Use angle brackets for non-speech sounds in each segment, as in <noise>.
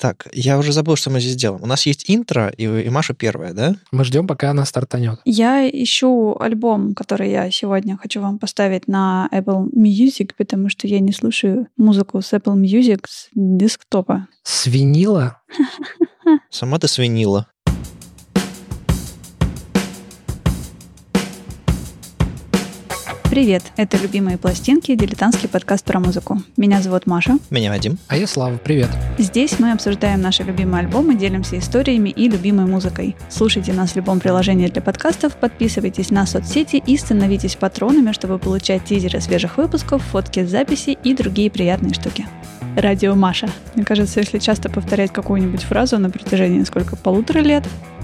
Так, я уже забыл, что мы здесь делаем. У нас есть интро, и, и Маша первая, да? Мы ждем, пока она стартанет. Я ищу альбом, который я сегодня хочу вам поставить на Apple Music, потому что я не слушаю музыку с Apple Music с десктопа. Свинила? <laughs> Сама ты свинила. Привет, это «Любимые пластинки» дилетантский подкаст про музыку. Меня зовут Маша. Меня Вадим. А я Слава, привет. Здесь мы обсуждаем наши любимые альбомы, делимся историями и любимой музыкой. Слушайте нас в любом приложении для подкастов, подписывайтесь на соцсети и становитесь патронами, чтобы получать тизеры свежих выпусков, фотки с записи и другие приятные штуки. Радио Маша. Мне кажется, если часто повторять какую-нибудь фразу на протяжении сколько, полутора лет,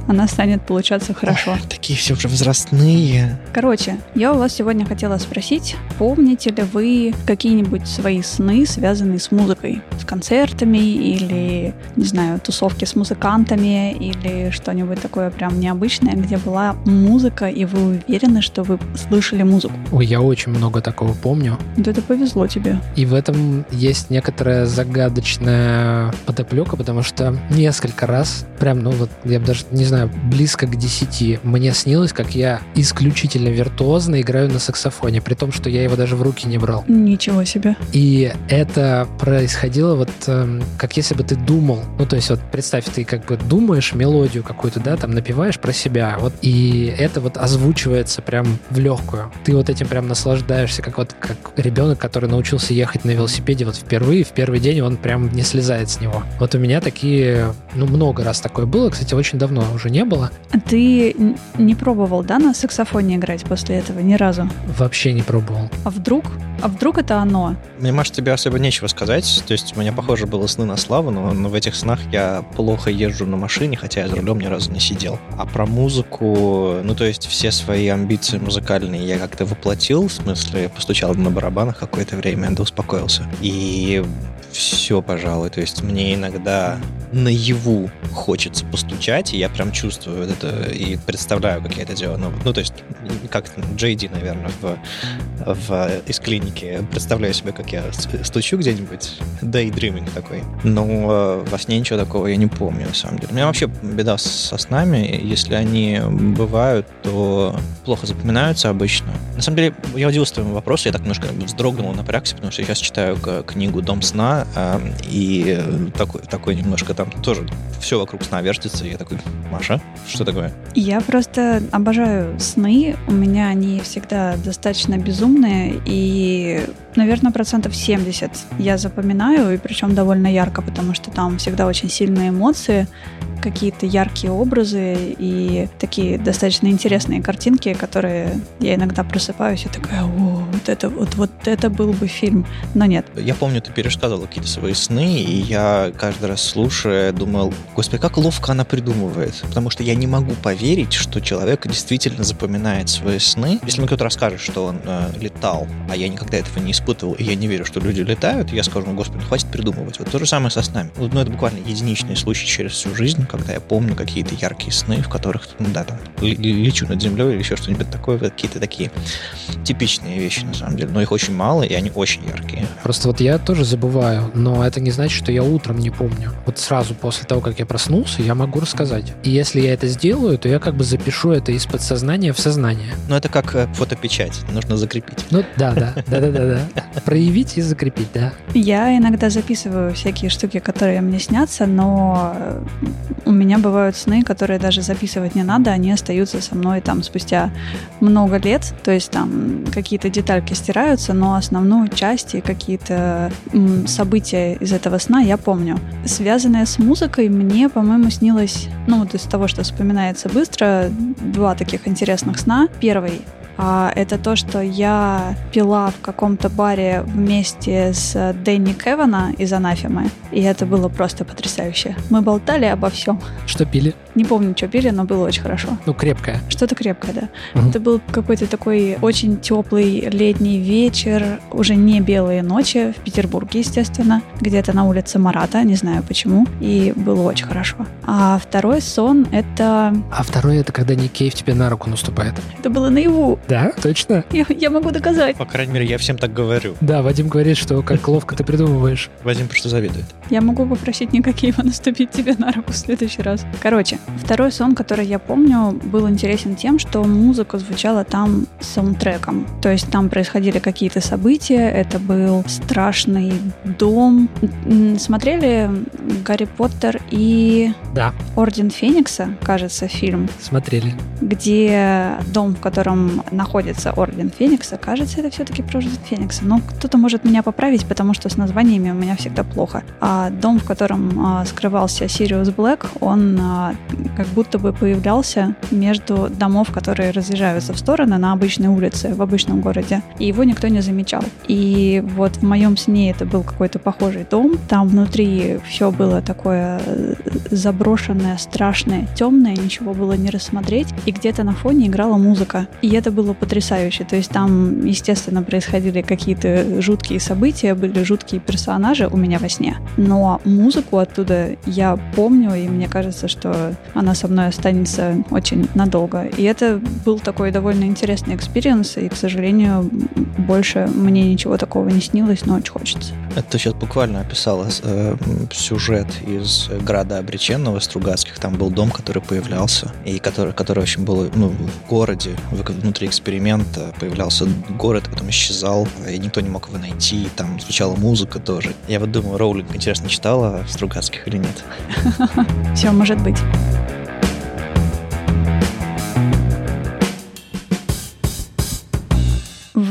она станет получаться хорошо. Ой, такие все уже возрастные. Короче, я у вас сегодня хотела спросить, помните ли вы какие-нибудь свои сны, связанные с музыкой? С концертами или, не знаю, тусовки с музыкантами или что-нибудь такое прям необычное, где была музыка, и вы уверены, что вы слышали музыку? Ой, я очень много такого помню. Да это повезло тебе. И в этом есть некоторая загадочная подоплека, потому что несколько раз, прям, ну вот, я бы даже не знаю, знаю, близко к 10. Мне снилось, как я исключительно виртуозно играю на саксофоне, при том, что я его даже в руки не брал. Ничего себе. И это происходило вот э, как если бы ты думал. Ну, то есть вот представь, ты как бы думаешь мелодию какую-то, да, там напиваешь про себя, вот, и это вот озвучивается прям в легкую. Ты вот этим прям наслаждаешься, как вот как ребенок, который научился ехать на велосипеде вот впервые, в первый день он прям не слезает с него. Вот у меня такие, ну, много раз такое было, кстати, очень давно уже уже не было. А ты не пробовал, да, на саксофоне играть после этого ни разу? Вообще не пробовал. А вдруг? А вдруг это оно? Мне, Маш, тебе особо нечего сказать. То есть у меня, похоже, было сны на славу, но, но в этих снах я плохо езжу на машине, хотя я за рулем ни разу не сидел. А про музыку, ну, то есть все свои амбиции музыкальные я как-то воплотил, в смысле постучал на барабанах какое-то время, да успокоился. И все, пожалуй. То есть мне иногда наяву хочется постучать, и я прям чувствую это и представляю, как я это делаю. Ну, ну то есть, как Джейди, наверное, в, в, из клиники. Представляю себе, как я стучу где-нибудь. Daydreaming такой. Но э, во сне ничего такого я не помню, на самом деле. У меня вообще беда со снами. Если они бывают, то плохо запоминаются обычно. На самом деле, я удивился твоему вопросу, я так немножко вздрогнул, напрягся, потому что я сейчас читаю книгу «Дом сна», и такой, такой немножко там тоже все вокруг сна вертится, и я такой, Маша, что такое? Я просто обожаю сны, у меня они всегда достаточно безумные, и, наверное, процентов 70 я запоминаю, и причем довольно ярко, потому что там всегда очень сильные эмоции, какие-то яркие образы и такие достаточно интересные картинки, которые я иногда просыпаюсь и такая, о, вот это вот, вот это был бы фильм. Но нет. Я помню, ты пересказывала какие-то свои сны, и я каждый раз слушая думал, господи, как ловко она придумывает. Потому что я не могу поверить, что человек действительно запоминает свои сны. Если мне кто-то расскажет, что он э, летал, а я никогда этого не испытывал, и я не верю, что люди летают, я скажу, ну, господи, хватит придумывать. Вот то же самое со снами. Ну, это буквально единичный случай через всю жизнь, когда я помню какие-то яркие сны, в которых, ну да, там, лечу над землей или еще что-нибудь такое, какие-то такие типичные вещи, на самом деле. Но их очень мало, и они очень яркие. Просто вот я тоже забываю, но это не значит, что я утром не помню. Вот сразу после того, как я проснулся, я могу рассказать. И если я это сделаю, то я как бы запишу это из подсознания в сознание. Ну, это как э, фотопечать, нужно закрепить. Ну, да, да, да, да, да, да. Проявить и закрепить, да. Я иногда записываю всякие штуки, которые мне снятся, но у меня бывают сны, которые даже записывать не надо, они остаются со мной там спустя много лет, то есть там какие-то детальки стираются, но основную часть и какие-то события из этого сна я помню. Связанное с музыкой мне, по-моему, снилось, ну вот из того, что вспоминается быстро, два таких интересных сна. Первый а, это то, что я пила в каком-то баре вместе с Дэнни Кевана из Анафемы, и это было просто потрясающе. Мы болтали обо всем. Что пили? Не помню, что пили, но было очень хорошо. Ну, крепкое. Что-то крепкое, да. Угу. Это был какой-то такой очень теплый летний вечер, уже не белые ночи в Петербурге, естественно, где-то на улице Марата, не знаю почему, и было очень хорошо. А второй сон — это... А второй — это когда Ник Кейв тебе на руку наступает. Это было наяву. Да, точно? Я, я могу доказать. По крайней мере, я всем так говорю. Да, Вадим говорит, что как ловко ты придумываешь. Вадим просто завидует. Я могу попросить Никакиева наступить тебе на руку в следующий раз. Короче, второй сон, который я помню, был интересен тем, что музыка звучала там саундтреком. То есть там происходили какие-то события, это был страшный дом. Смотрели Гарри Поттер и Да, Орден Феникса, кажется, фильм, смотрели. где дом, в котором находится Орден Феникса, кажется, это все-таки про Орден Феникса. Но кто-то может меня поправить, потому что с названиями у меня всегда плохо. А дом, в котором а, скрывался Сириус Блэк, он а, как будто бы появлялся между домов, которые разъезжаются в стороны на обычной улице, в обычном городе. И его никто не замечал. И вот в моем сне это был какой-то похожий дом. Там внутри все было такое э, заброшенное, страшное, темное, ничего было не рассмотреть. И где-то на фоне играла музыка. И это было потрясающе. То есть там, естественно, происходили какие-то жуткие события, были жуткие персонажи у меня во сне. Но музыку оттуда я помню, и мне кажется, что она со мной останется очень надолго. И это был такой довольно интересный experience, и, к сожалению, больше мне ничего такого не снилось, но очень хочется. Это сейчас буквально описала э, сюжет из «Града обреченного» Стругацких. Там был дом, который появлялся, и который, который в общем, был ну, в городе, внутри эксперимента появлялся город, потом исчезал, и никто не мог его найти, и там звучала музыка тоже. Я вот думаю, Роулинг, интересно, читала Стругацких или нет? <laughs> Все может быть.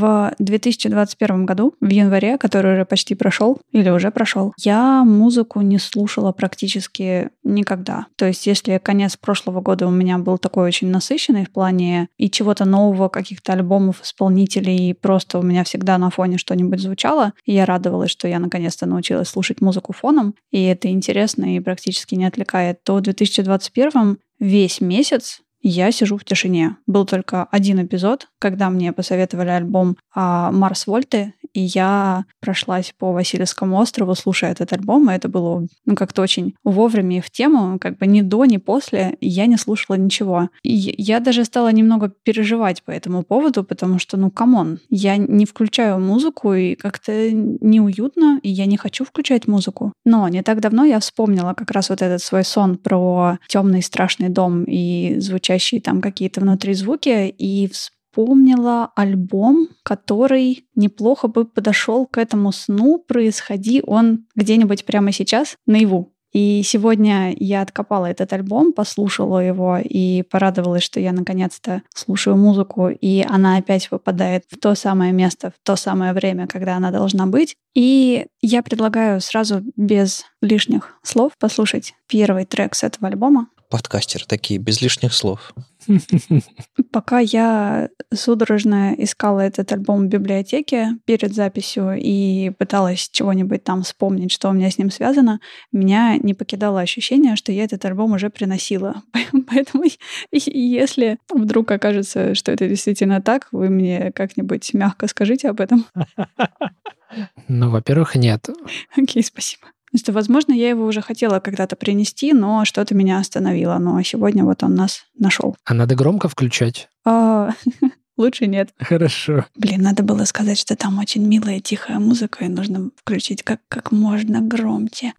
В 2021 году, в январе, который уже почти прошел, или уже прошел, я музыку не слушала практически никогда. То есть, если конец прошлого года у меня был такой очень насыщенный в плане и чего-то нового, каких-то альбомов, исполнителей, и просто у меня всегда на фоне что-нибудь звучало, и я радовалась, что я наконец-то научилась слушать музыку фоном, и это интересно и практически не отвлекает, то в 2021 весь месяц я сижу в тишине. Был только один эпизод, когда мне посоветовали альбом а, Марс Вольты, и я прошлась по Васильевскому острову, слушая этот альбом, и это было ну, как-то очень вовремя и в тему, как бы ни до, ни после я не слушала ничего. И я даже стала немного переживать по этому поводу, потому что, ну, come on, я не включаю музыку, и как-то неуютно, и я не хочу включать музыку. Но не так давно я вспомнила как раз вот этот свой сон про темный страшный дом и звучащие там какие-то внутри звуки, и вспомнила альбом, который неплохо бы подошел к этому сну, происходи он где-нибудь прямо сейчас наяву. И сегодня я откопала этот альбом, послушала его и порадовалась, что я наконец-то слушаю музыку, и она опять выпадает в то самое место, в то самое время, когда она должна быть. И я предлагаю сразу без лишних слов послушать первый трек с этого альбома. Подкастеры такие, без лишних слов. <laughs> Пока я судорожно искала этот альбом в библиотеке перед записью и пыталась чего-нибудь там вспомнить, что у меня с ним связано, меня не покидало ощущение, что я этот альбом уже приносила. <laughs> Поэтому если вдруг окажется, что это действительно так, вы мне как-нибудь мягко скажите об этом. <laughs> Ну, во-первых, нет. Окей, спасибо. Что, возможно, я его уже хотела когда-то принести, но что-то меня остановило. Но сегодня вот он нас нашел. А надо громко включать? А, <laughs> Лучше нет. Хорошо. Блин, надо было сказать, что там очень милая тихая музыка, и нужно включить как, как можно громче.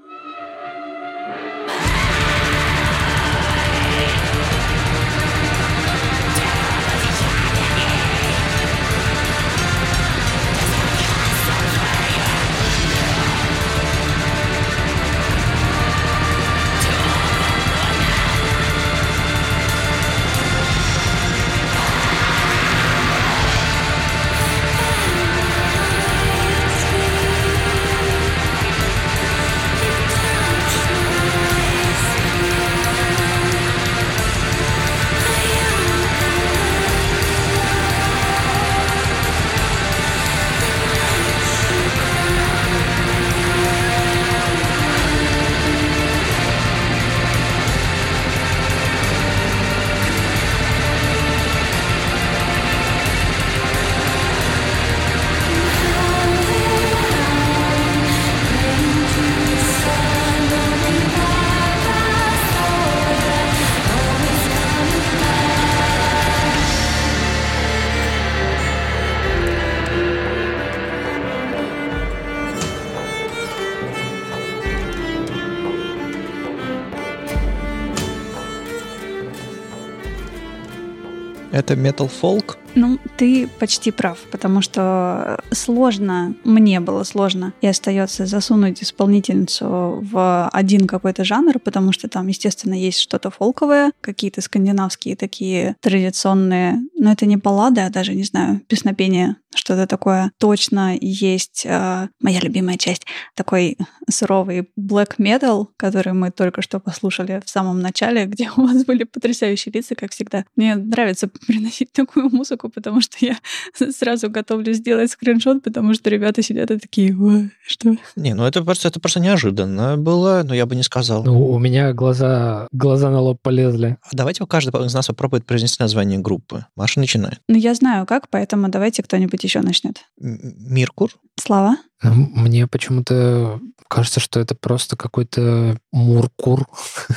Это folk? Ну, ты почти прав, потому что сложно, мне было сложно, и остается засунуть исполнительницу в один какой-то жанр, потому что там, естественно, есть что-то фолковое, какие-то скандинавские такие традиционные, но это не баллады, а даже, не знаю, песнопение, что-то такое. Точно есть э, моя любимая часть, такой суровый black metal, который мы только что послушали в самом начале, где у вас были потрясающие лица, как всегда. Мне нравится приносить такую музыку, потому что я <laughs> сразу готовлю сделать скриншот, потому что ребята сидят и такие, что? Не, ну это просто, это просто неожиданно было, но я бы не сказал. Ну, у меня глаза, глаза на лоб полезли. А давайте каждый из нас попробует произнести название группы. Маша начинает. Ну, я знаю как, поэтому давайте кто-нибудь еще начнет. Миркур? Слава? Мне почему-то кажется, что это просто какой-то муркур.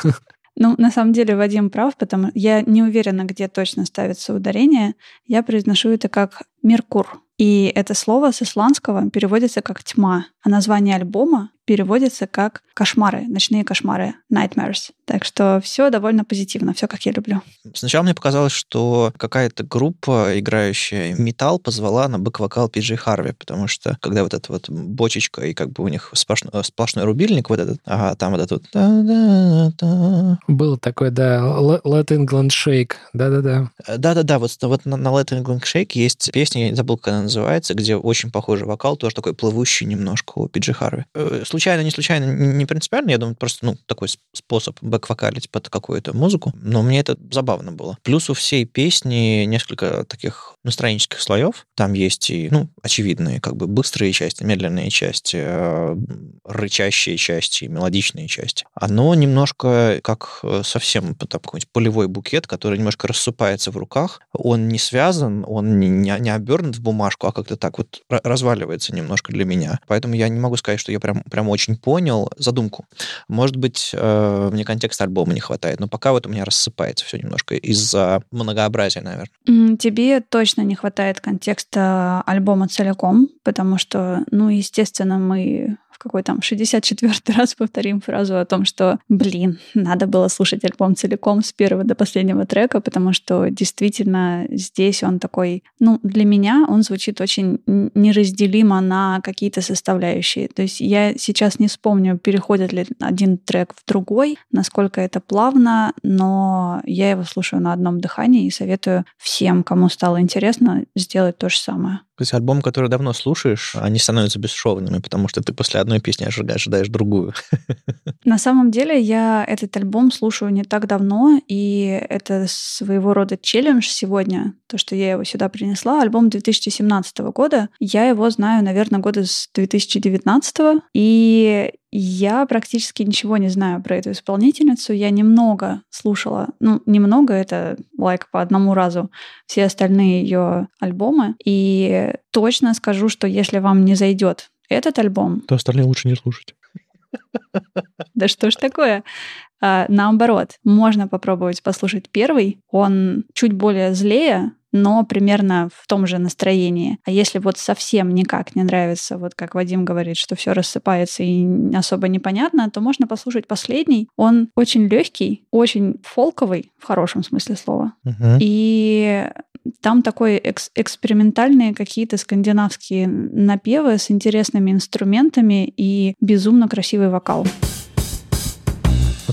<laughs> Ну, на самом деле, Вадим прав, потому я не уверена, где точно ставится ударение. Я произношу это как Меркур. И это слово с исландского переводится как «тьма», а название альбома переводится как «кошмары», «ночные кошмары», «nightmares». Так что все довольно позитивно, все как я люблю. Сначала мне показалось, что какая-то группа, играющая металл, позвала на бэк-вокал Пиджей Харви, потому что когда вот эта вот бочечка и как бы у них сплошной, сплошной рубильник вот этот, а там вот этот вот... Было такое, да, Let England Shake, да-да-да. Да-да-да, вот, вот на, на Let England Shake есть песня, я не забыл, как она называется, где очень похожий вокал, тоже такой плывущий немножко у Пиджи Харви. Э, случайно, не случайно, не принципиально, я думаю, просто, ну, такой способ бэк-вокалить под какую-то музыку, но мне это забавно было. Плюс у всей песни несколько таких настроенческих слоев. Там есть и, ну, очевидные, как бы быстрые части, медленные части, э, рычащие части, мелодичные части. Оно немножко как э, совсем такой полевой букет, который немножко рассыпается в руках. Он не связан, он не, не обернут в бумажку, а как-то так вот разваливается немножко для меня. Поэтому я не могу сказать, что я прям, прям очень понял задумку. Может быть, э, мне контекста альбома не хватает, но пока вот у меня рассыпается все немножко из-за многообразия, наверное. Тебе точно не хватает контекста альбома целиком, потому что, ну, естественно, мы какой там 64-й раз повторим фразу о том, что, блин, надо было слушать альбом целиком с первого до последнего трека, потому что действительно здесь он такой, ну, для меня он звучит очень неразделимо на какие-то составляющие. То есть я сейчас не вспомню, переходит ли один трек в другой, насколько это плавно, но я его слушаю на одном дыхании и советую всем, кому стало интересно, сделать то же самое. То есть альбом, который давно слушаешь, они становятся бесшовными, потому что ты после одной песни ожидаешь другую. <laughs> На самом деле я этот альбом слушаю не так давно, и это своего рода челлендж сегодня, то, что я его сюда принесла. Альбом 2017 года. Я его знаю, наверное, года с 2019, и я практически ничего не знаю про эту исполнительницу. Я немного слушала, ну, немного, это лайк по одному разу, все остальные ее альбомы. И точно скажу, что если вам не зайдет этот альбом... То остальные лучше не слушать. Да что ж такое? А, наоборот, можно попробовать послушать первый. Он чуть более злее, но примерно в том же настроении. А если вот совсем никак не нравится, вот как Вадим говорит, что все рассыпается и особо непонятно, то можно послушать последний. Он очень легкий, очень фолковый в хорошем смысле слова. Угу. И там такой экс экспериментальные какие-то скандинавские напевы с интересными инструментами и безумно красивый вокал.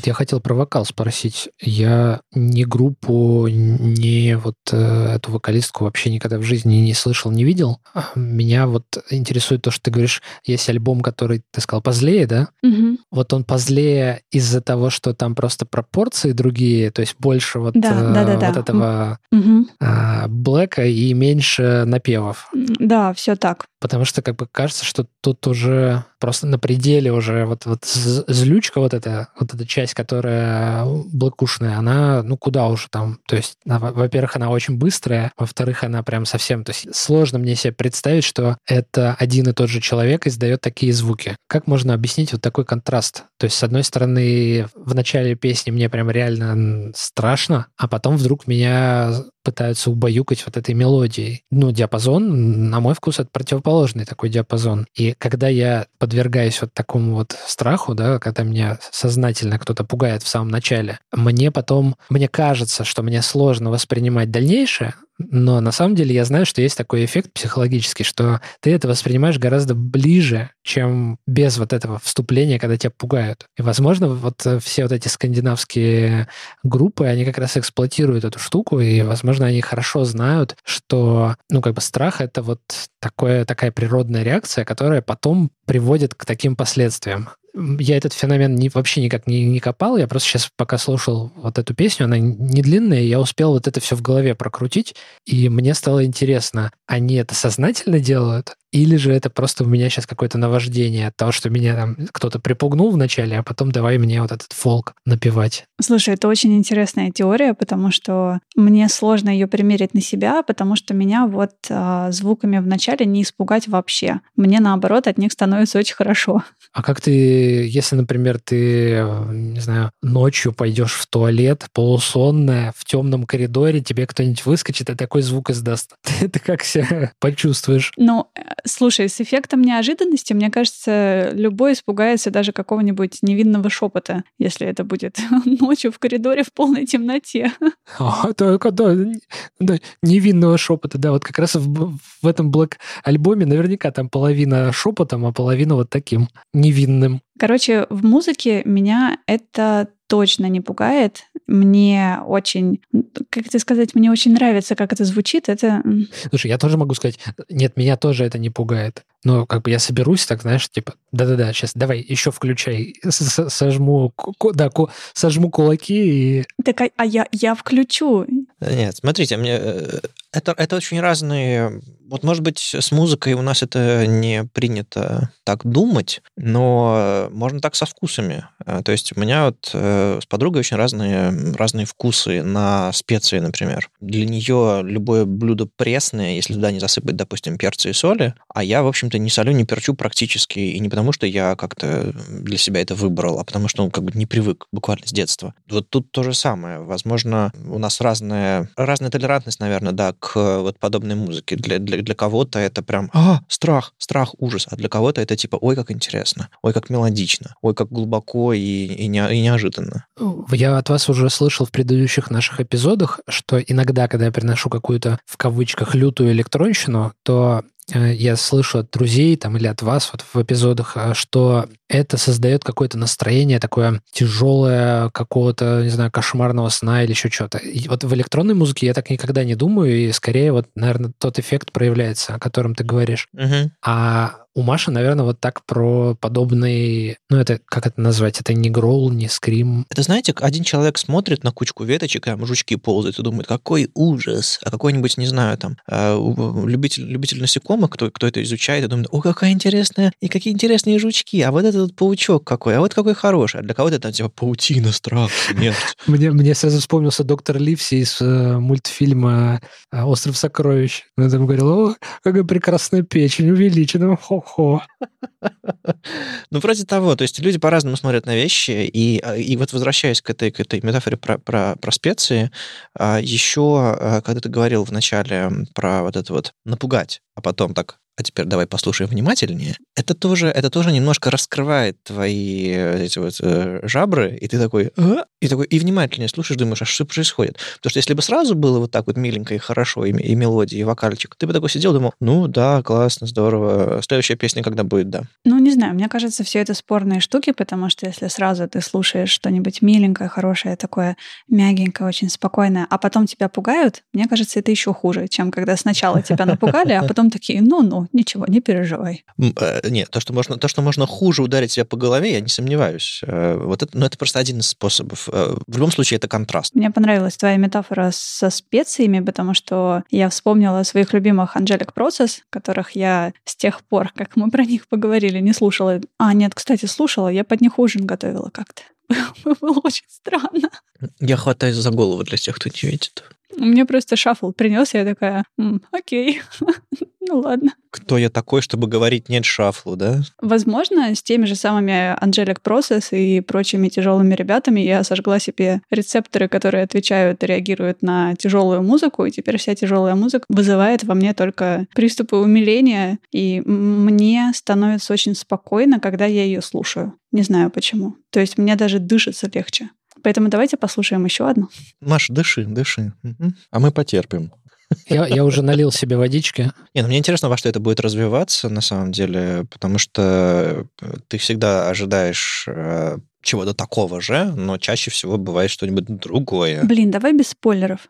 Вот я хотел про вокал спросить. Я ни группу, ни вот э, эту вокалистку вообще никогда в жизни не слышал, не видел. Меня вот интересует то, что ты говоришь, есть альбом, который, ты сказал, позлее, да? Угу. Вот он позлее из-за того, что там просто пропорции другие, то есть больше вот, да, э, да, да, вот да. этого угу. э, блэка и меньше напевов. Да, все так. Потому что как бы кажется, что тут уже просто на пределе уже вот, вот злючка вот эта, вот эта часть, которая блокушная, она, ну, куда уже там, то есть, во-первых, она очень быстрая, во-вторых, она прям совсем, то есть сложно мне себе представить, что это один и тот же человек издает такие звуки. Как можно объяснить вот такой контраст? То есть, с одной стороны, в начале песни мне прям реально страшно, а потом вдруг меня пытаются убаюкать вот этой мелодией. Ну, диапазон, на мой вкус, это противоположный такой диапазон. И когда я подвергаюсь вот такому вот страху, да, когда меня сознательно кто-то пугает в самом начале, мне потом, мне кажется, что мне сложно воспринимать дальнейшее, но на самом деле я знаю, что есть такой эффект психологический, что ты это воспринимаешь гораздо ближе, чем без вот этого вступления, когда тебя пугают. И, возможно, вот э, все вот эти скандинавские группы, они как раз эксплуатируют эту штуку, и, возможно, они хорошо знают, что, ну, как бы страх — это вот такое, такая природная реакция, которая потом приводит к таким последствиям я этот феномен не, вообще никак не, не копал. Я просто сейчас, пока слушал вот эту песню, она не длинная, я успел вот это все в голове прокрутить, и мне стало интересно, они это сознательно делают или же это просто у меня сейчас какое-то наваждение от того, что меня там кто-то припугнул вначале, а потом давай мне вот этот фолк напевать. Слушай, это очень интересная теория, потому что мне сложно ее примерить на себя, потому что меня вот а, звуками вначале не испугать вообще. Мне наоборот от них становится очень хорошо. А как ты, если, например, ты, не знаю, ночью пойдешь в туалет, полусонная, в темном коридоре, тебе кто-нибудь выскочит и такой звук издаст. <laughs> Ты, ты как себя почувствуешь? Ну, Слушай, с эффектом неожиданности, мне кажется, любой испугается даже какого-нибудь невинного шепота, если это будет <laughs> ночью в коридоре в полной темноте. А, да, да, да, невинного шепота, да, вот как раз в, в этом блэк-альбоме наверняка там половина шепотом, а половина вот таким невинным. Короче, в музыке меня это точно не пугает. Мне очень, как это сказать, мне очень нравится, как это звучит. Это... Слушай, я тоже могу сказать, нет, меня тоже это не пугает. Но как бы я соберусь, так, знаешь, типа, да-да-да, сейчас давай еще включай, <laughs> сожму, да, сожму кулаки и... Так, а, а я, я включу. Нет, смотрите, мне э, это, это очень разные... Вот, может быть, с музыкой у нас это не принято так думать, но можно так со вкусами. Э, то есть у меня вот э, с подругой очень разные, разные вкусы на специи, например. Для нее любое блюдо пресное, если туда не засыпать, допустим, перца и соли, а я, в общем-то, не солю, не перчу практически, и не потому, что я как-то для себя это выбрал, а потому что, ну, как бы не привык буквально с детства. Вот тут то же самое. Возможно, у нас разная, разная толерантность, наверное, да, к вот подобной музыке. Для, для, для кого-то это прям а, страх, страх, ужас, а для кого-то это типа ой, как интересно, ой, как мелодично, ой, как глубоко и, и, не, и неожиданно. Я от вас уже слышал в предыдущих наших эпизодах, что иногда, когда я приношу какую-то в кавычках лютую электронщину, то Э, я слышу от друзей там, или от вас вот в эпизодах, э, что это создает какое-то настроение такое тяжелое, какого-то, не знаю, кошмарного сна или еще что-то. И вот в электронной музыке я так никогда не думаю, и скорее вот, наверное, тот эффект проявляется, о котором ты говоришь. Угу. А у Маши, наверное, вот так про подобный, ну это, как это назвать, это не гроул, не скрим. Это, знаете, один человек смотрит на кучку веточек, там жучки ползают и думает, какой ужас, а какой-нибудь, не знаю, там, э, любитель, любитель насекомых, кто, кто это изучает, и думает, о, какая интересная, и какие интересные жучки, а вот этот паучок какой, а вот какой хороший, а для кого-то это типа паутина, страх, смерть. <laughs> Мне, мне сразу вспомнился доктор Ливси из э, мультфильма э, «Остров сокровищ». Он там говорил, о, какая прекрасная печень, увеличена, хо хо <laughs> Ну, вроде того. То есть люди по-разному смотрят на вещи. И, а, и вот возвращаясь к этой, к этой метафоре про, про, про специи, а, еще, а, когда ты говорил вначале про вот это вот напугать, а потом так а теперь давай послушаем внимательнее. Это тоже, это тоже немножко раскрывает твои э, эти вот э, жабры, и ты такой, а? и такой, и внимательнее слушаешь, думаешь, а что происходит? Потому что если бы сразу было вот так вот миленько и хорошо, и, и мелодия, и вокальчик, ты бы такой сидел, думал, ну да, классно, здорово, следующая песня когда будет, да. Ну, не знаю, мне кажется, все это спорные штуки, потому что если сразу ты слушаешь что-нибудь миленькое, хорошее, такое мягенькое, очень спокойное, а потом тебя пугают, мне кажется, это еще хуже, чем когда сначала тебя напугали, а потом такие, ну-ну, ничего, не переживай. Э, нет, то, что можно, то, что можно хуже ударить себя по голове, я не сомневаюсь. Э, вот это, но это просто один из способов. Э, в любом случае, это контраст. Мне понравилась твоя метафора со специями, потому что я вспомнила своих любимых Angelic Process, которых я с тех пор, как мы про них поговорили, не слушала. А, нет, кстати, слушала, я под них ужин готовила как-то. <laughs> Было очень странно. Я хватаюсь за голову для тех, кто не видит. Мне просто шаффл принес, я такая, окей, <laughs> ну ладно. Кто я такой, чтобы говорить нет шафлу, да? Возможно, с теми же самыми Angelic Process и прочими тяжелыми ребятами я сожгла себе рецепторы, которые отвечают и реагируют на тяжелую музыку, и теперь вся тяжелая музыка вызывает во мне только приступы умиления, и мне становится очень спокойно, когда я ее слушаю. Не знаю почему. То есть мне даже дышится легче. Поэтому давайте послушаем еще одну. Маш, дыши, дыши. А мы потерпим. Я, я уже налил себе водички. Не, ну мне интересно, во что это будет развиваться на самом деле, потому что э, ты всегда ожидаешь э, чего-то такого же, но чаще всего бывает что-нибудь другое. Блин, давай без спойлеров.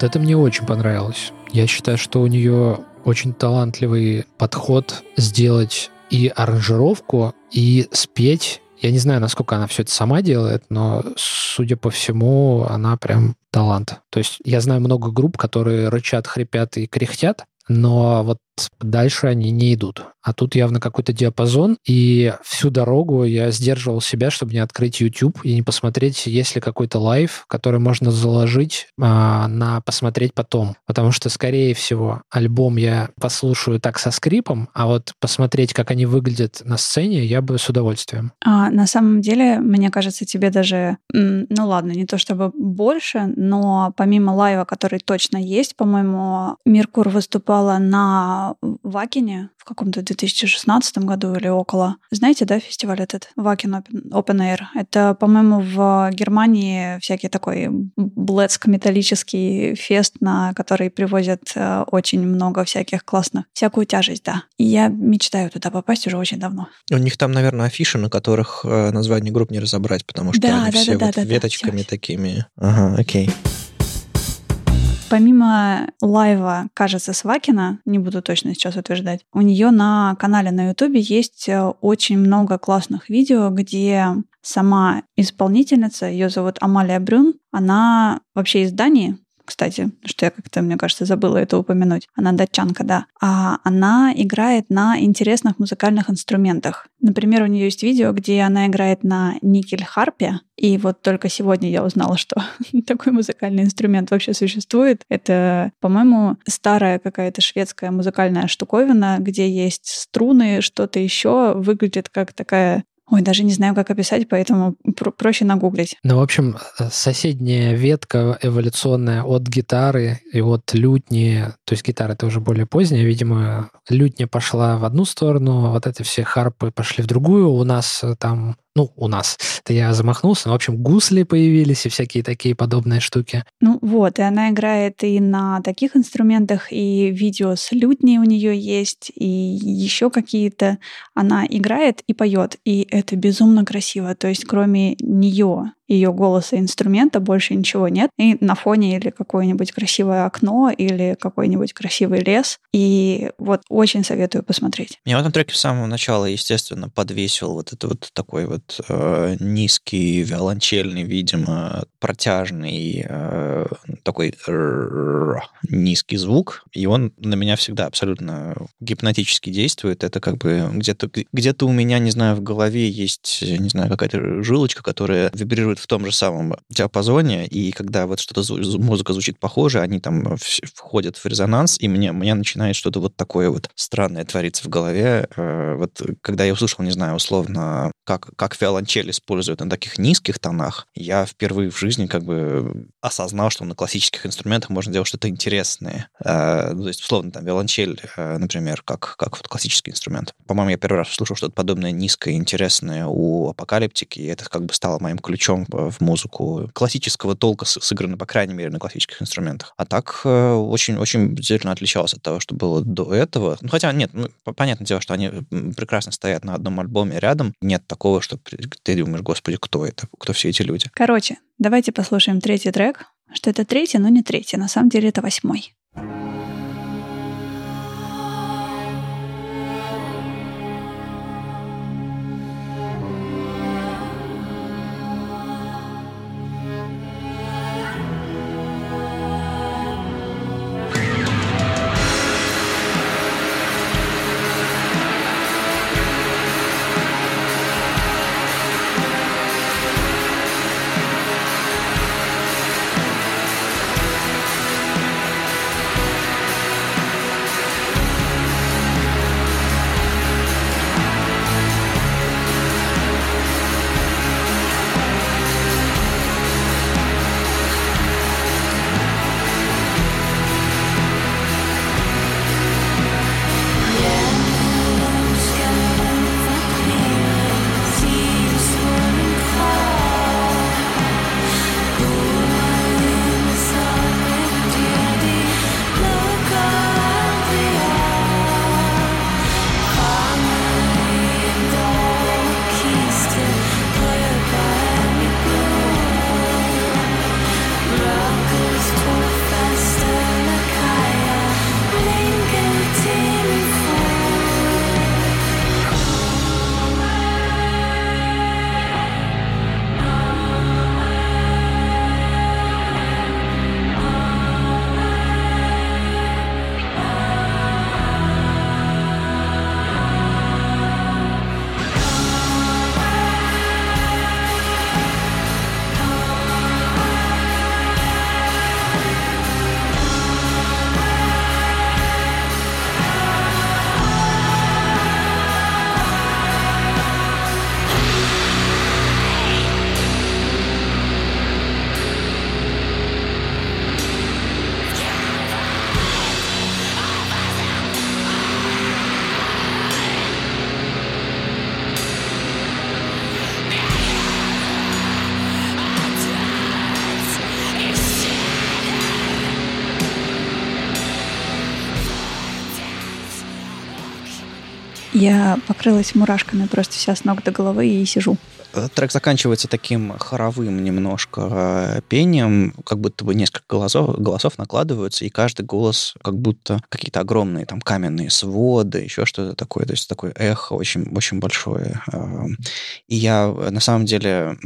Вот это мне очень понравилось. Я считаю, что у нее очень талантливый подход сделать и аранжировку, и спеть. Я не знаю, насколько она все это сама делает, но, судя по всему, она прям талант. То есть я знаю много групп, которые рычат, хрипят и кряхтят, но вот дальше они не идут. А тут явно какой-то диапазон, и всю дорогу я сдерживал себя, чтобы не открыть YouTube и не посмотреть, есть ли какой-то live, который можно заложить а, на посмотреть потом. Потому что, скорее всего, альбом я послушаю так со скрипом, а вот посмотреть, как они выглядят на сцене, я бы с удовольствием. А, на самом деле, мне кажется, тебе даже, ну ладно, не то чтобы больше, но помимо лайва, который точно есть, по-моему, Меркур выступала на Вакине в каком-то 2016 году или около. Знаете, да, фестиваль этот? Вакин Open, Open Air. Это, по-моему, в Германии всякий такой блэцк металлический фест, на который привозят э, очень много всяких классных, всякую тяжесть, да. И я мечтаю туда попасть уже очень давно. У них там, наверное, афиши, на которых э, название групп не разобрать, потому что да, они да, все да, вот да, веточками да, такими. Ага, окей. Помимо лайва, кажется, Свакина, не буду точно сейчас утверждать, у нее на канале на Ютубе есть э, очень много классных видео, где сама исполнительница, ее зовут Амалия Брюн, она вообще из Дании, кстати, что я как-то, мне кажется, забыла это упомянуть. Она датчанка, да. А она играет на интересных музыкальных инструментах. Например, у нее есть видео, где она играет на никель-харпе. И вот только сегодня я узнала, что <laughs> такой музыкальный инструмент вообще существует. Это, по-моему, старая какая-то шведская музыкальная штуковина, где есть струны, что-то еще. Выглядит как такая Ой, даже не знаю, как описать, поэтому про- проще нагуглить. Ну, в общем, э, соседняя ветка эволюционная от гитары и от лютни, то есть гитара это уже более поздняя, видимо, лютня пошла в одну сторону, а вот эти все харпы пошли в другую. У нас э, там ну, у нас. Это я замахнулся. В общем, гусли появились и всякие такие подобные штуки. Ну вот, и она играет и на таких инструментах, и видео с лютней у нее есть, и еще какие-то. Она играет и поет, и это безумно красиво. То есть, кроме нее ее голоса и инструмента, больше ничего нет. И на фоне или какое-нибудь красивое окно, или какой-нибудь красивый лес. И вот очень советую посмотреть. Меня в этом треке с самого начала, естественно, подвесил вот это вот такой вот э, низкий, виолончельный, видимо, протяжный э, такой низкий звук, и он на меня всегда абсолютно гипнотически действует. Это как бы где-то где-то у меня, не знаю, в голове есть, не знаю, какая-то жилочка, которая вибрирует в том же самом диапазоне, и когда вот что-то музыка звучит похоже, они там входят в резонанс, и мне, мне начинает что-то вот такое вот странное твориться в голове. Э, вот когда я услышал, не знаю, условно, как, как виолончель используют на таких низких тонах, я впервые в жизни как бы осознал, что на классических инструментах можно делать что-то интересное. Э, ну, то есть, условно, там, виолончель, э, например, как, как вот классический инструмент. По-моему, я первый раз услышал что-то подобное низкое, интересное у апокалиптики, и это как бы стало моим ключом в музыку классического толка, сыгранный, по крайней мере, на классических инструментах. А так очень-очень э, сильно отличалось от того, что было до этого. Ну, хотя, нет, ну, понятное дело, что они прекрасно стоят на одном альбоме рядом. Нет такого, что ты думаешь, господи, кто это? Кто все эти люди? Короче, давайте послушаем третий трек. Что это третий, но не третий. На самом деле это восьмой. Я покрылась мурашками просто вся с ног до головы и сижу. Э, трек заканчивается таким хоровым немножко э, пением, как будто бы несколько голосов, голосов накладываются, и каждый голос как будто какие-то огромные там каменные своды, еще что-то такое, то есть такое эхо очень, очень большое. Э. И я на самом деле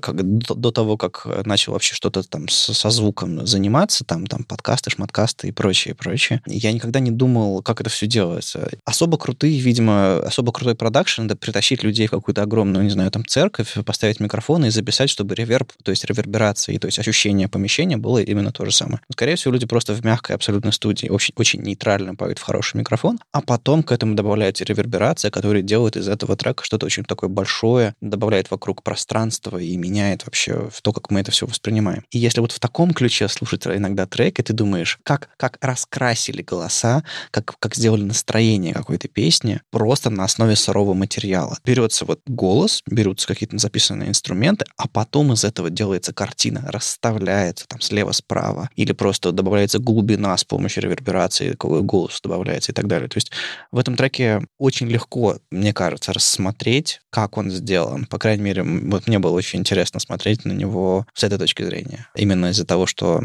как, до, до того, как начал вообще что-то там со, со звуком заниматься, там, там подкасты, шматкасты и прочее, прочее, я никогда не думал, как это все делается. Особо крутые, видимо, особо крутой продакшн, это притащить людей в какую-то огромную, не знаю, там, церковь, церковь, поставить микрофон и записать, чтобы реверб, то есть реверберация, и, то есть ощущение помещения было именно то же самое. Скорее всего, люди просто в мягкой абсолютно студии очень, очень нейтрально поют в хороший микрофон, а потом к этому добавляется реверберация, которая делает из этого трека что-то очень такое большое, добавляет вокруг пространства и меняет вообще в то, как мы это все воспринимаем. И если вот в таком ключе слушать иногда треки, ты думаешь, как, как раскрасили голоса, как, как сделали настроение какой-то песни просто на основе сырого материала. Берется вот голос, берутся какие-то записанные инструменты, а потом из этого делается картина, расставляется там слева-справа, или просто добавляется глубина с помощью реверберации, голос добавляется и так далее. То есть в этом треке очень легко, мне кажется, рассмотреть, как он сделан. По крайней мере, вот мне было очень интересно смотреть на него с этой точки зрения. Именно из-за того, что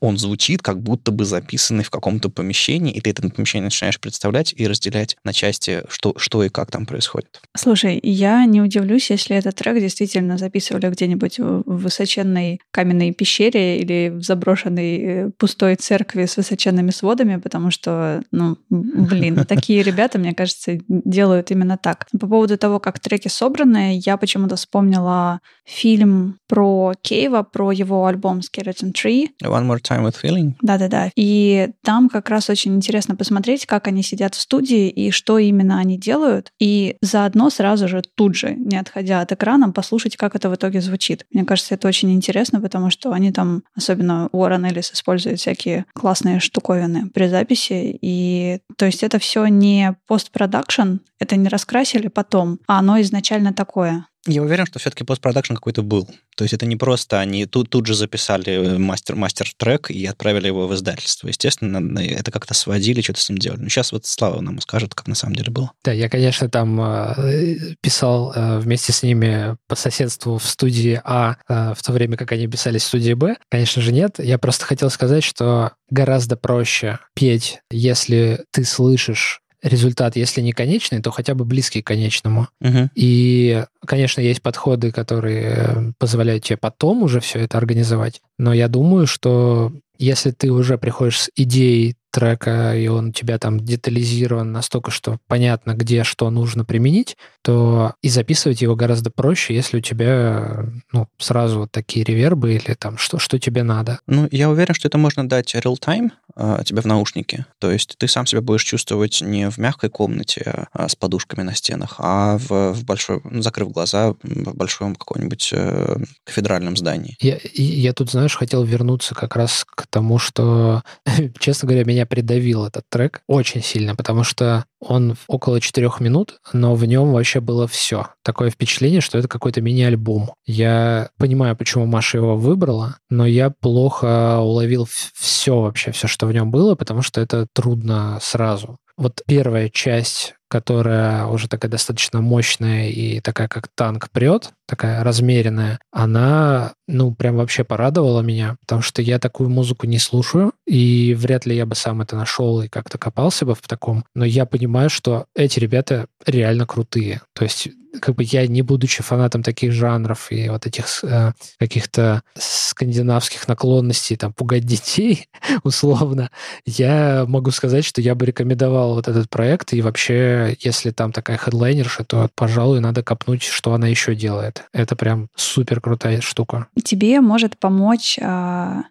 он звучит как будто бы записанный в каком-то помещении, и ты это помещение начинаешь представлять и разделять на части, что, что и как там происходит. Слушай, я не удивлюсь, если этот трек действительно записывали где-нибудь в высоченной каменной пещере или в заброшенной э, пустой церкви с высоченными сводами, потому что, ну, блин, <laughs> такие ребята, мне кажется, делают именно так. По поводу того, как треки собраны, я почему-то вспомнила фильм про Кейва, про его альбом Skeleton Tree. One More Time with Feeling. Да-да-да. И там как раз очень интересно посмотреть, как они сидят в студии и что именно они делают. И заодно сразу же тут же, не отходя от экрана, послушать, как это в итоге звучит. Мне кажется, это очень интересно, потому что они там, особенно Уоррен Эллис, используют всякие классные штуковины при записи. И то есть это все не постпродакшн, это не раскрасили потом, а оно изначально такое. Я уверен, что все-таки постпродакшн какой-то был. То есть это не просто они тут, тут же записали мастер, мастер-трек и отправили его в издательство. Естественно, это как-то сводили, что-то с ним делали. Но сейчас вот Слава нам скажет, как на самом деле было. Да, я, конечно, там э, писал э, вместе с ними по соседству в студии А э, в то время, как они писали в студии Б. Конечно же, нет. Я просто хотел сказать, что гораздо проще петь, если ты слышишь результат, если не конечный, то хотя бы близкий к конечному. Угу. И, конечно, есть подходы, которые позволяют тебе потом уже все это организовать. Но я думаю, что если ты уже приходишь с идеей трека, и он у тебя там детализирован настолько, что понятно, где что нужно применить, то и записывать его гораздо проще, если у тебя ну, сразу вот такие ревербы или там что, что тебе надо. Ну, я уверен, что это можно дать real-time а, тебе в наушнике. То есть ты сам себя будешь чувствовать не в мягкой комнате а с подушками на стенах, а в, в большой, ну, закрыв глаза, в большом каком-нибудь э, кафедральном здании. Я, я тут, знаешь, хотел вернуться как раз к тому, что, <laughs> честно говоря, меня меня придавил этот трек очень сильно, потому что он около четырех минут, но в нем вообще было все. Такое впечатление, что это какой-то мини-альбом. Я понимаю, почему Маша его выбрала, но я плохо уловил все вообще, все, что в нем было, потому что это трудно сразу. Вот первая часть которая уже такая достаточно мощная и такая как танк прет, такая размеренная, она, ну, прям вообще порадовала меня, потому что я такую музыку не слушаю, и вряд ли я бы сам это нашел и как-то копался бы в таком, но я понимаю, что эти ребята реально крутые. То есть как бы я, не будучи фанатом таких жанров и вот этих э, каких-то скандинавских наклонностей, там, пугать детей, <laughs> условно, я могу сказать, что я бы рекомендовал вот этот проект, и вообще, если там такая хедлайнерша, то, пожалуй, надо копнуть, что она еще делает. Это прям супер крутая штука. Тебе может помочь, э,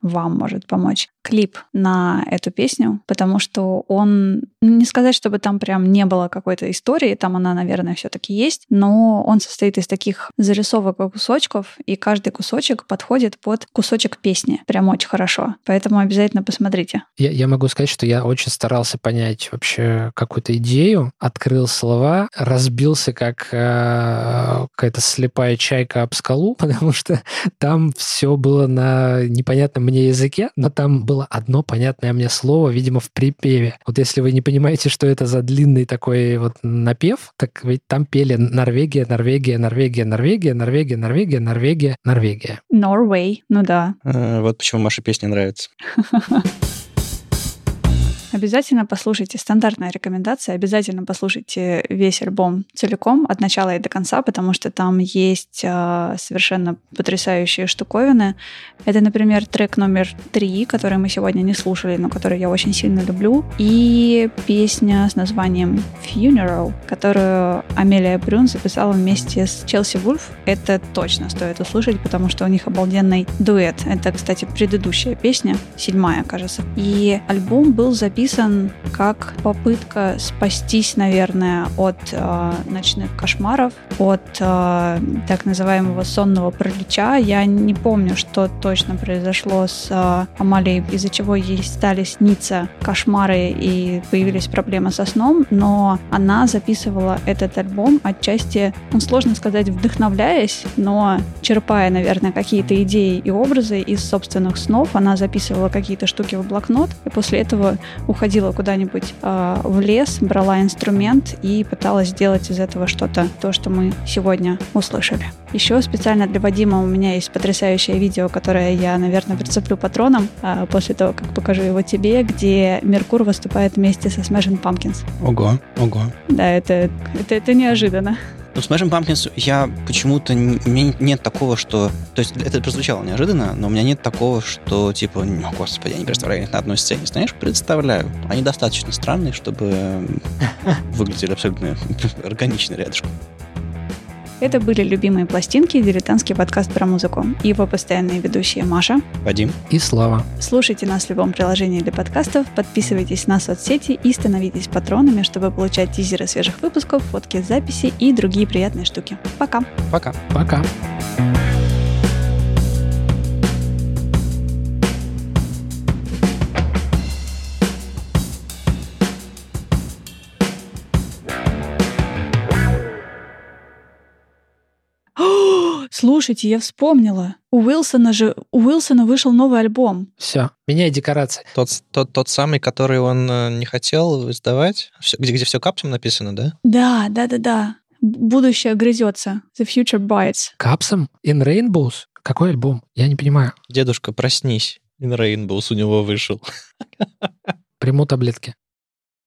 вам может помочь клип на эту песню, потому что он, ну, не сказать, чтобы там прям не было какой-то истории, там она, наверное, все-таки есть, но он состоит из таких зарисовок и кусочков, и каждый кусочек подходит под кусочек песни. Прям очень хорошо. Поэтому обязательно посмотрите. Я, я могу сказать, что я очень старался понять вообще какую-то идею, открыл слова, разбился как э, какая-то слепая чайка об скалу, <laughs> потому что там все было на непонятном мне языке, но там было одно понятное мне слово, видимо, в припеве. Вот если вы не понимаете, что это за длинный такой вот напев, так ведь там пели Норвегия, Норвегия, Норвегия, Норвегия, Норвегия, Норвегия, Норвегия, Норвегия. Норвей, ну да. А, вот почему Маше песня нравится. <laughs> Обязательно послушайте, стандартная рекомендация, обязательно послушайте весь альбом целиком, от начала и до конца, потому что там есть э, совершенно потрясающие штуковины. Это, например, трек номер три, который мы сегодня не слушали, но который я очень сильно люблю, и песня с названием Funeral, которую Амелия Брюн записала вместе с Челси Вульф. Это точно стоит услышать, потому что у них обалденный дуэт. Это, кстати, предыдущая песня, седьмая, кажется. И альбом был записан написан как попытка спастись, наверное, от э, ночных кошмаров, от э, так называемого сонного паралича. Я не помню, что точно произошло с э, Амалией, из-за чего ей стали сниться кошмары и появились проблемы со сном, но она записывала этот альбом отчасти, ну, сложно сказать, вдохновляясь, но черпая, наверное, какие-то идеи и образы из собственных снов, она записывала какие-то штуки в блокнот, и после этого уходила куда-нибудь э, в лес, брала инструмент и пыталась сделать из этого что-то, то, что мы сегодня услышали. Еще специально для Вадима у меня есть потрясающее видео, которое я, наверное, прицеплю патроном э, после того, как покажу его тебе, где Меркур выступает вместе со Smashing Pumpkins. Ого, ого. Да, это, это, это неожиданно. Ну, Smashing Pumpkins я почему-то... У меня нет такого, что... То есть это прозвучало неожиданно, но у меня нет такого, что типа, ну, господи, я не представляю их на одной сцене. Знаешь, представляю. Они достаточно странные, чтобы выглядели абсолютно <laughs> органично рядышком. Это были любимые пластинки, дилетантский подкаст про музыку. Его постоянные ведущие Маша, Вадим И Слава. Слушайте нас в любом приложении для подкастов, подписывайтесь на соцсети и становитесь патронами, чтобы получать тизеры свежих выпусков, фотки записи и другие приятные штуки. Пока! Пока. Пока. Слушайте, я вспомнила. У Уилсона же, у Уилсона вышел новый альбом. Все, меняй декорации. Тот, тот, тот самый, который он э, не хотел издавать, Всё- где, где все капсом написано, да? Да, да, да, да. Будущее грызется. The future bites. Капсом? In Rainbows? Какой альбом? Я не понимаю. Дедушка, проснись. In Rainbows у него вышел. Приму таблетки.